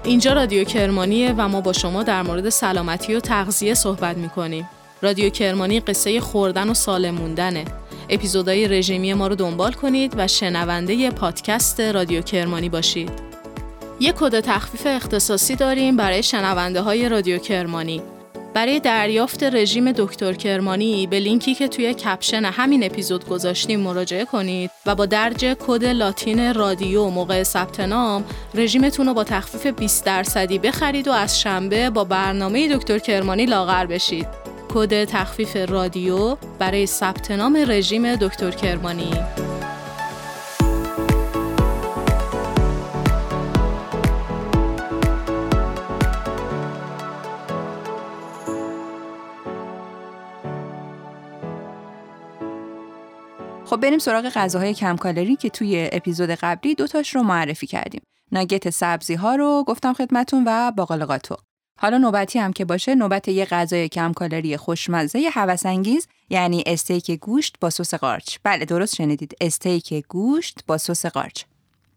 اینجا رادیو کرمانیه و ما با شما در مورد سلامتی و تغذیه صحبت می‌کنیم. رادیو کرمانی قصه خوردن و سالم موندنه. اپیزودهای رژیمی ما رو دنبال کنید و شنونده پادکست رادیو کرمانی باشید. یک کد تخفیف اختصاصی داریم برای شنونده های رادیو کرمانی. برای دریافت رژیم دکتر کرمانی به لینکی که توی کپشن همین اپیزود گذاشتیم مراجعه کنید و با درج کد لاتین رادیو موقع ثبت نام رژیمتون رو با تخفیف 20 درصدی بخرید و از شنبه با برنامه دکتر کرمانی لاغر بشید. کد تخفیف رادیو برای ثبت نام رژیم دکتر کرمانی بریم سراغ غذاهای کم کالری که توی اپیزود قبلی دوتاش رو معرفی کردیم. ناگت سبزی ها رو گفتم خدمتتون و باقال قاتق. حالا نوبتی هم که باشه نوبت یه غذای کم کالری خوشمزه هوس‌انگیز یعنی استیک گوشت با سس قارچ. بله درست شنیدید استیک گوشت با سس قارچ.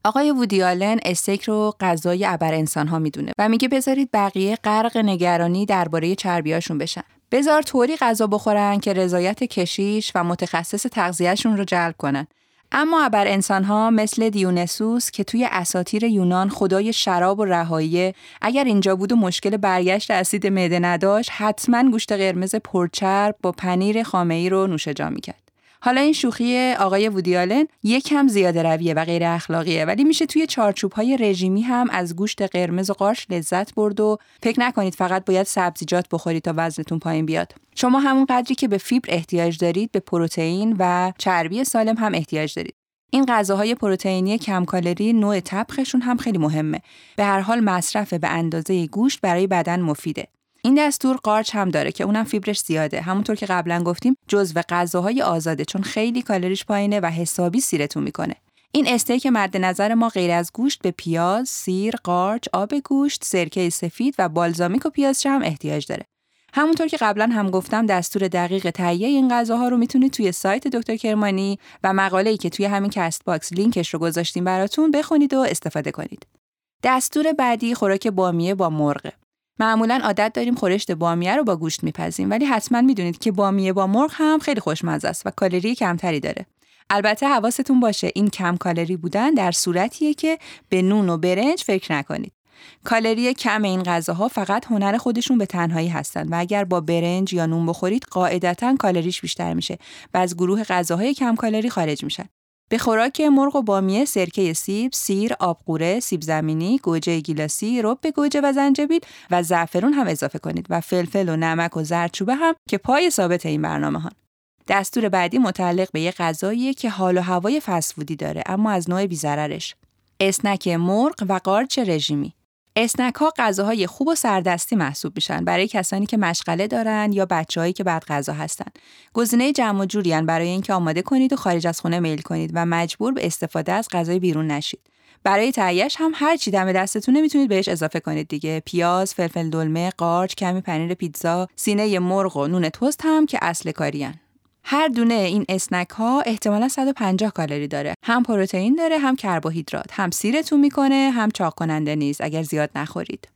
آقای وودی آلن استیک رو غذای ابر انسان ها می‌دونه و میگه بذارید بقیه غرق نگرانی درباره چربیاشون بشن. بذار طوری غذا بخورن که رضایت کشیش و متخصص تغذیه‌شون رو جلب کنن. اما ابر انسانها مثل دیونسوس که توی اساتیر یونان خدای شراب و رهایی اگر اینجا بود و مشکل برگشت اسید معده نداشت حتما گوشت قرمز پرچرب با پنیر خامه رو نوش جا می‌کرد. حالا این شوخی آقای وودیالن یکم زیاده رویه و غیر اخلاقیه ولی میشه توی چارچوب های رژیمی هم از گوشت قرمز و قارچ لذت برد و فکر نکنید فقط باید سبزیجات بخورید تا وزنتون پایین بیاد. شما همون قدری که به فیبر احتیاج دارید به پروتئین و چربی سالم هم احتیاج دارید. این غذاهای پروتئینی کم کالری نوع طبخشون هم خیلی مهمه. به هر حال مصرف به اندازه گوشت برای بدن مفیده. این دستور قارچ هم داره که اونم فیبرش زیاده همونطور که قبلا گفتیم جزو غذاهای آزاده چون خیلی کالریش پایینه و حسابی سیرتون می‌کنه این استیک مد نظر ما غیر از گوشت به پیاز، سیر، قارچ، آب گوشت، سرکه سفید و بالزامیک و پیازچه هم احتیاج داره. همونطور که قبلا هم گفتم دستور دقیق تهیه این غذاها رو می‌تونید توی سایت دکتر کرمانی و مقاله ای که توی همین Castbox لینکش رو گذاشتیم براتون بخونید و استفاده کنید. دستور بعدی خوراک بامیه با مرغ. معمولا عادت داریم خورشت بامیه رو با گوشت میپزیم ولی حتما می‌دونید که بامیه با مرغ هم خیلی خوشمزه است و کالری کمتری داره. البته حواستون باشه این کم کالری بودن در صورتیه که به نون و برنج فکر نکنید. کالری کم این غذاها فقط هنر خودشون به تنهایی هستند و اگر با برنج یا نون بخورید قاعدتا کالریش بیشتر میشه و از گروه غذاهای کم کالری خارج میشن. به خوراک مرغ و بامیه سرکه سیب، سیر، آبقوره، سیب زمینی، گوجه گیلاسی، رب گوجه و زنجبیل و زعفرون هم اضافه کنید و فلفل و نمک و زردچوبه هم که پای ثابت این برنامه ها. دستور بعدی متعلق به یه غذاییه که حال و هوای فست‌فودی داره اما از نوع بی‌ضررش. اسنک مرغ و قارچ رژیمی اسنک ها غذاهای خوب و سردستی محسوب میشن برای کسانی که مشغله دارن یا بچه‌هایی که بدغذا هستن. گزینه جمع و جوری‌ان برای اینکه آماده کنید و خارج از خونه میل کنید و مجبور به استفاده از غذای بیرون نشید. برای تهیه‌ش هم هر چی دم دستتونه می‌تونید بهش اضافه کنید دیگه پیاز، فلفل دلمه، قارچ، کمی پنیر پیتزا، سینه مرغ و نون تست هم که اصل کاری‌ان. هر دونه این اسنک ها احتمالا 150 کالری داره. هم پروتئین داره، هم کربوهیدرات، هم سیرتون می‌کنه، هم چاق کننده نیست اگر زیاد نخورید.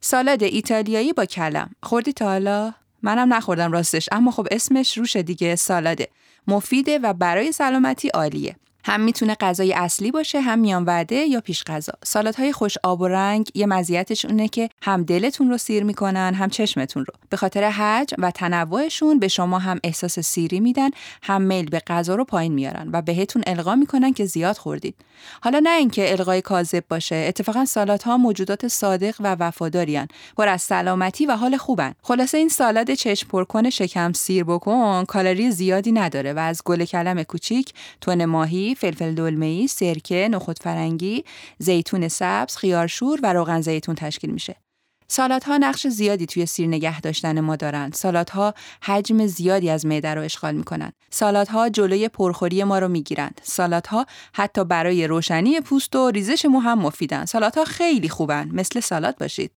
سالاد ایتالیایی با کلم. خوردی تا حالا؟ منم نخوردم راستش اما خب اسمش روشه دیگه سالاده. مفیده و برای سلامتی عالیه. هم می‌تونه غذای اصلی باشه هم میان وعده یا پیش غذا. های خوش آب و رنگ یه مزیتش اونه که هم دلتون رو سیر می‌کنن هم چشمتون رو. به خاطر حجم و تنوعشون به شما هم احساس سیری میدن هم میل به غذا رو پایین میارن و بهتون القا می‌کنن که زیاد خوردید. حالا نه اینکه القای کاذب باشه اتفاقا سالات ها موجودات صادق و وفاداریان پر از سلامتی و حال خوبن. خلاصه این سالاد چشم پرکن شکم سیر بکن کالری زیادی نداره و از گل کلم کوچیک تون ماهی فلفل دلمه‌ای، سرکه، نخود فرنگی، زیتون سبز، خیارشور و روغن زیتون تشکیل میشه. ها نقش زیادی توی سیر نگه داشتن ما دارن. ها حجم زیادی از معده رو اشغال می‌کنن. ها جلوی پرخوری ما رو می‌گیرند. ها حتی برای روشنی پوست و ریزش مو هم مفیدن. ها خیلی خوبن. مثل سالات باشید.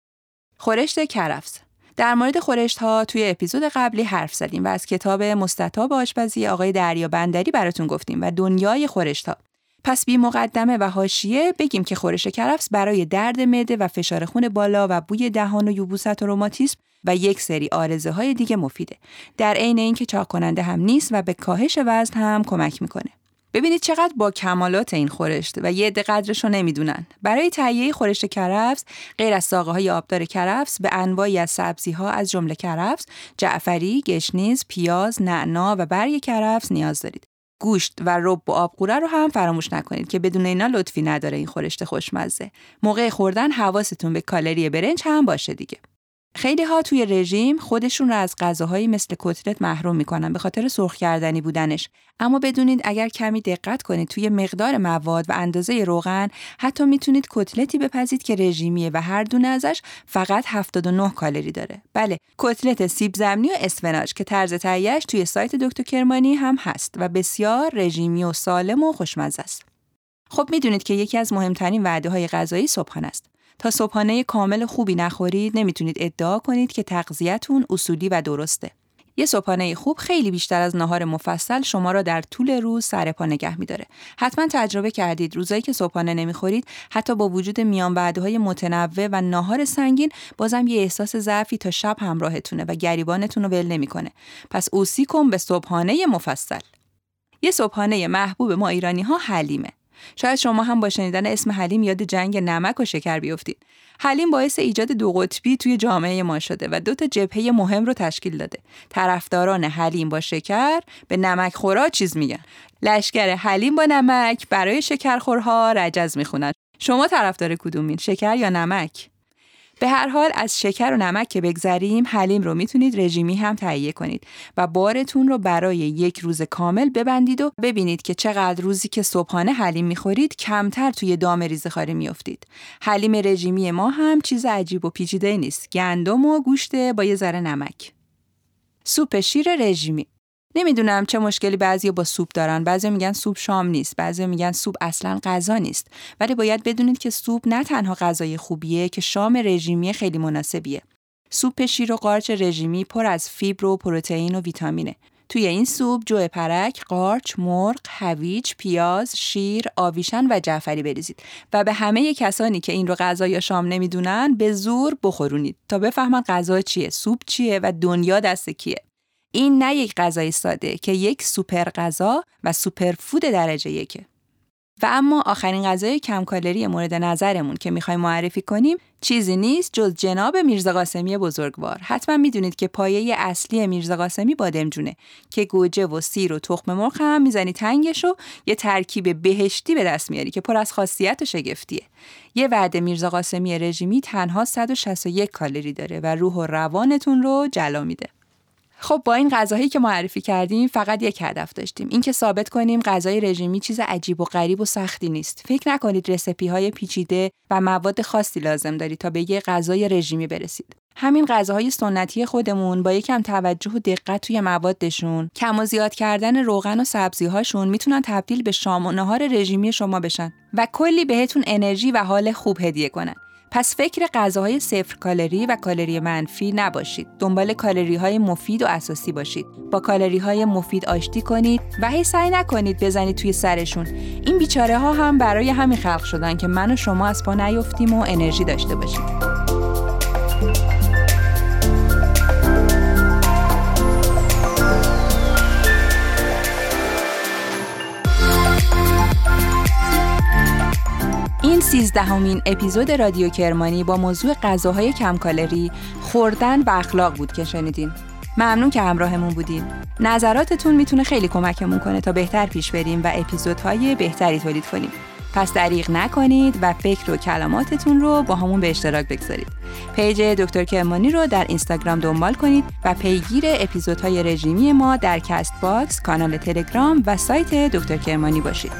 خورشت کرفس در مورد خورشت ها توی اپیزود قبلی حرف زدیم و از کتاب مستطاب آشپزی آقای دریا بندری براتون گفتیم و دنیای خورشت ها. پس بی مقدمه و حاشیه بگیم که خورش کرفس برای درد معده و فشار خون بالا و بوی دهان و یوبوست و روماتیسم و یک سری آرزه های دیگه مفیده. در عین اینکه چاق کننده هم نیست و به کاهش وزن هم کمک می‌کنه. ببینید چقدر با کمالات این خورشت و یه عده رو نمی‌دونن. برای تهیه خورشت کرفس غیر از ساقه های آبدار کرفس به انواعی از سبزی ها از جمله کرفس، جعفری، گشنیز، پیاز، نعنا و برگ کرفس نیاز دارید. گوشت و رب و آبقوره رو هم فراموش نکنید که بدون اینا لطفی نداره این خورشت خوشمزه. موقع خوردن حواستون به کالری برنج هم باشه دیگه. خیلی ها توی رژیم خودشون رو از غذاهایی مثل کتلت محروم می‌کنن به خاطر سرخ کردنی بودنش. اما بدونید اگر کمی دقت کنید توی مقدار مواد و اندازه روغن حتی می‌تونید کتلتی بپزید که رژیمیه و هر دونه ازش فقط 79 کالری داره. بله کتلت سیب زمینی و اسفناج که طرز تهیهش توی سایت دکتر کرمانی هم هست و بسیار رژیمی و سالم و خوشمزه است. خب می‌دونید که یکی از مهمترین وعده های غذایی صبحانه است. تا صبحانه کامل خوبی نخورید نمی‌تونید ادعا کنید که تغذیتون اصولی و درسته. یه صبحانه خوب خیلی بیشتر از نهار مفصل شما را در طول روز سر پا نگه میداره. حتما تجربه کردید روزایی که صبحانه نمی‌خورید حتی با وجود میان های متنوع و ناهار سنگین بازم یه احساس ضعفی تا شب همراهتونه و گریبانتون رو ول نمی‌کنه. پس اوسی کن به صبحانه مفصل. یه صبحانه محبوب ما ایرانی ها حلیمه. شاید شما هم با شنیدن اسم حلیم یاد جنگ نمک و شکر بیفتید. حلیم باعث ایجاد دو قطبی توی جامعه ما شده و دو تا جبهه مهم رو تشکیل داده. طرفداران حلیم با شکر به نمک خورا چیز میگن. لشکر حلیم با نمک برای شکرخورها رجز می‌خونن. شما طرفدار کدومین؟ شکر یا نمک؟ به هر حال از شکر و نمک که بگذریم حلیم رو می‌تونید رژیمی هم تهیه کنید و بارتون رو برای یک روز کامل ببندید و ببینید که چقدر روزی که صبحانه حلیم می‌خورید کمتر توی دام ریزخاری میافتید. حلیم رژیمی ما هم چیز عجیب و پیچیده نیست. گندم و گوشت با یه ذره نمک. سوپ شیر رژیمی نمی‌دونم چه مشکلی بعضی با سوپ دارن. بعضی میگن سوپ شام نیست. بعضی میگن سوپ اصلا غذا نیست. ولی باید بدونید که سوپ نه تنها غذای خوبیه که شام رژیمی خیلی مناسبیه. سوپ شیر و قارچ رژیمی پر از فیبر و پروتئین و ویتامینه. توی این سوپ جو پرک، قارچ، مرغ، هویج، پیاز، شیر، آویشن و جعفری بریزید. و به همه کسانی که این رو غذا یا شام نمی‌دونن به زور بخورونید تا بفهمن غذا چیه، سوپ چیه و دنیا دست کیه. این نه یک غذای ساده که یک سوپر غذا و super food درجه یکه. و اما آخرین غذای کم کالری مورد نظرمون که می‌خوایم معرفی کنیم چیزی نیست جز جناب میرزا قاسمی بزرگوار. حتما می‌دونید که پایه اصلی میرزا قاسمی بادمجونه که گوجه و سیر و تخم مرغ هم می‌زنی تنگش و یه ترکیب بهشتی به دست میاری که پر از خاصیت و شگفتیه. یه وعده میرزا قاسمی رژیمی تنها 161 کالری داره و روح و روانتون رو جلا میده. خب با این غذاهایی که معرفی کردیم فقط یک هدف داشتیم. اینکه ثابت کنیم غذای رژیمی چیز عجیب و غریب و سختی نیست. فکر نکنید رسپی های پیچیده و مواد خاصی لازم دارید تا به یه غذای رژیمی برسید. همین غذاهای سنتی خودمون با یکم توجه و دقت توی موادشون کم و زیاد کردن روغن و سبزی هاشون می‌تونن تبدیل به شام و نهار رژیمی شما بشن و کلی بهتون انرژی و حال خوب هدیه کنن. پس فکر غذاهای صفر کالری و کالری منفی نباشید. دنبال کالری های مفید و اساسی باشید. با کالری های مفید آشتی کنید و هی سعی نکنید بزنید توی سرشون. این بیچاره ها هم برای همین خلق شدن که من و شما از پا نیفتیم و انرژی داشته باشید. سیزدهمین اپیزود رادیو کرمانی با موضوع غذاهای کم کالری خوردن و اخلاق بود که شنیدین. ممنون که همراهمون بودین. نظراتتون می‌تونه خیلی کمکمون کنه تا بهتر پیش بریم و اپیزودهای بهتری تولید کنیم. پس دریغ نکنید و فکر و کلماتتون رو باهامون به اشتراک بگذارید. پیج دکتر کرمانی رو در اینستاگرام دنبال کنید و پیگیر اپیزودهای رژیمی ما در Castbox، کانال تلگرام و سایت دکتر کرمانی باشید.